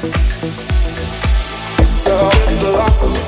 You're in the locker.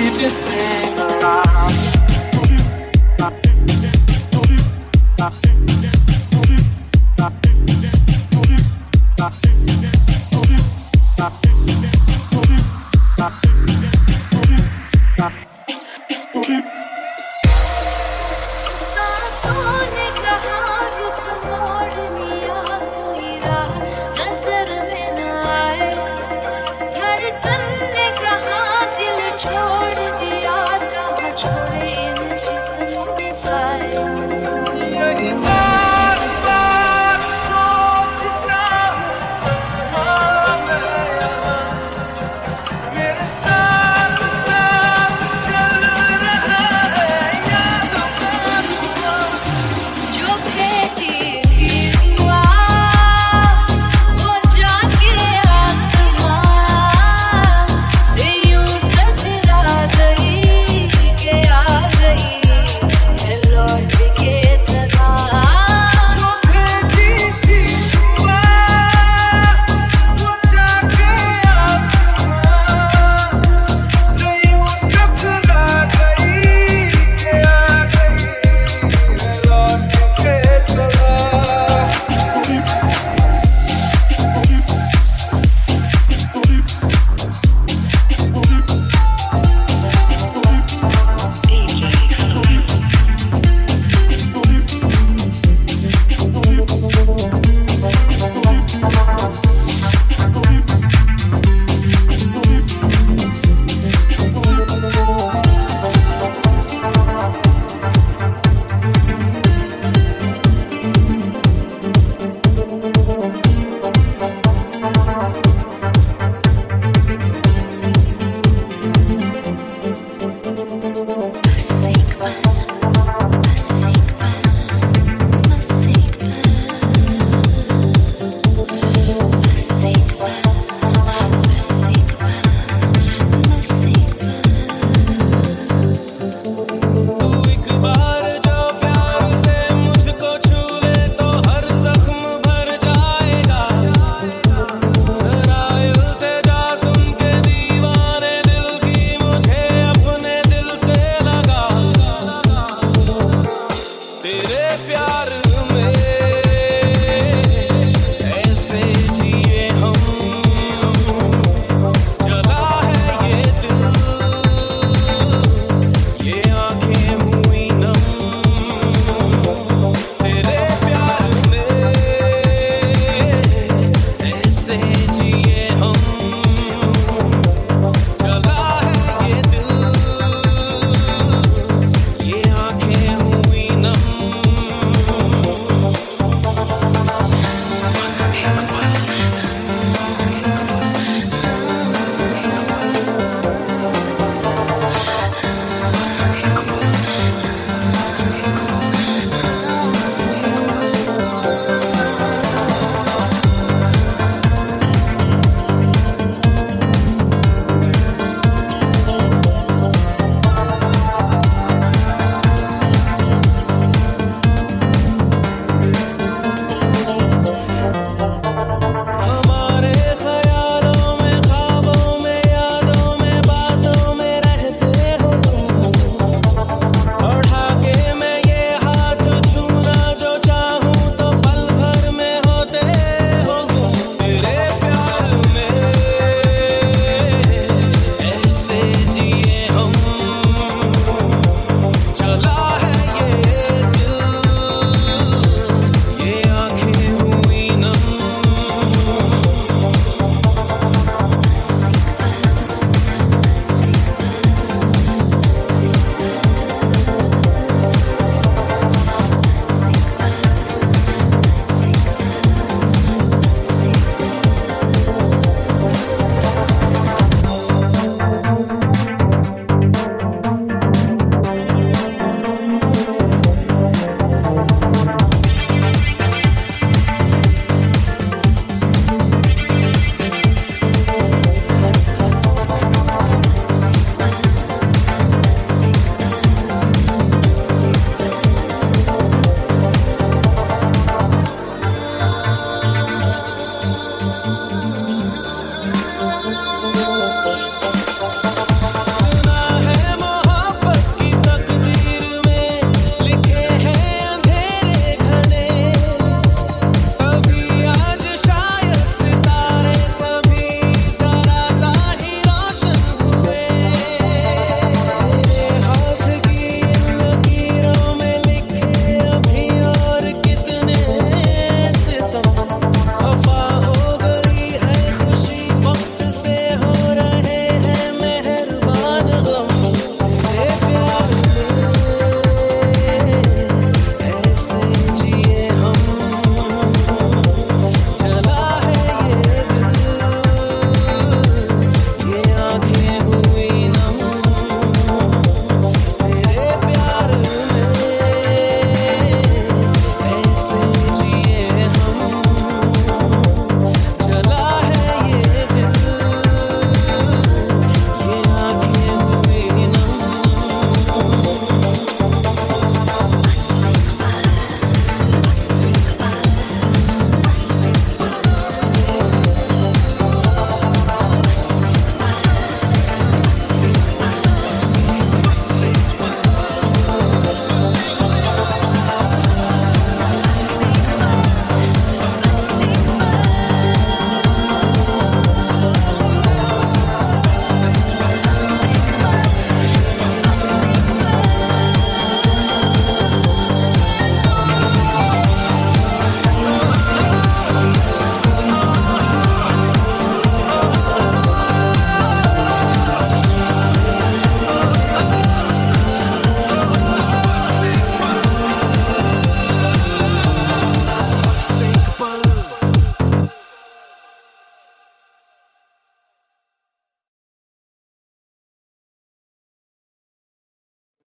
Keep this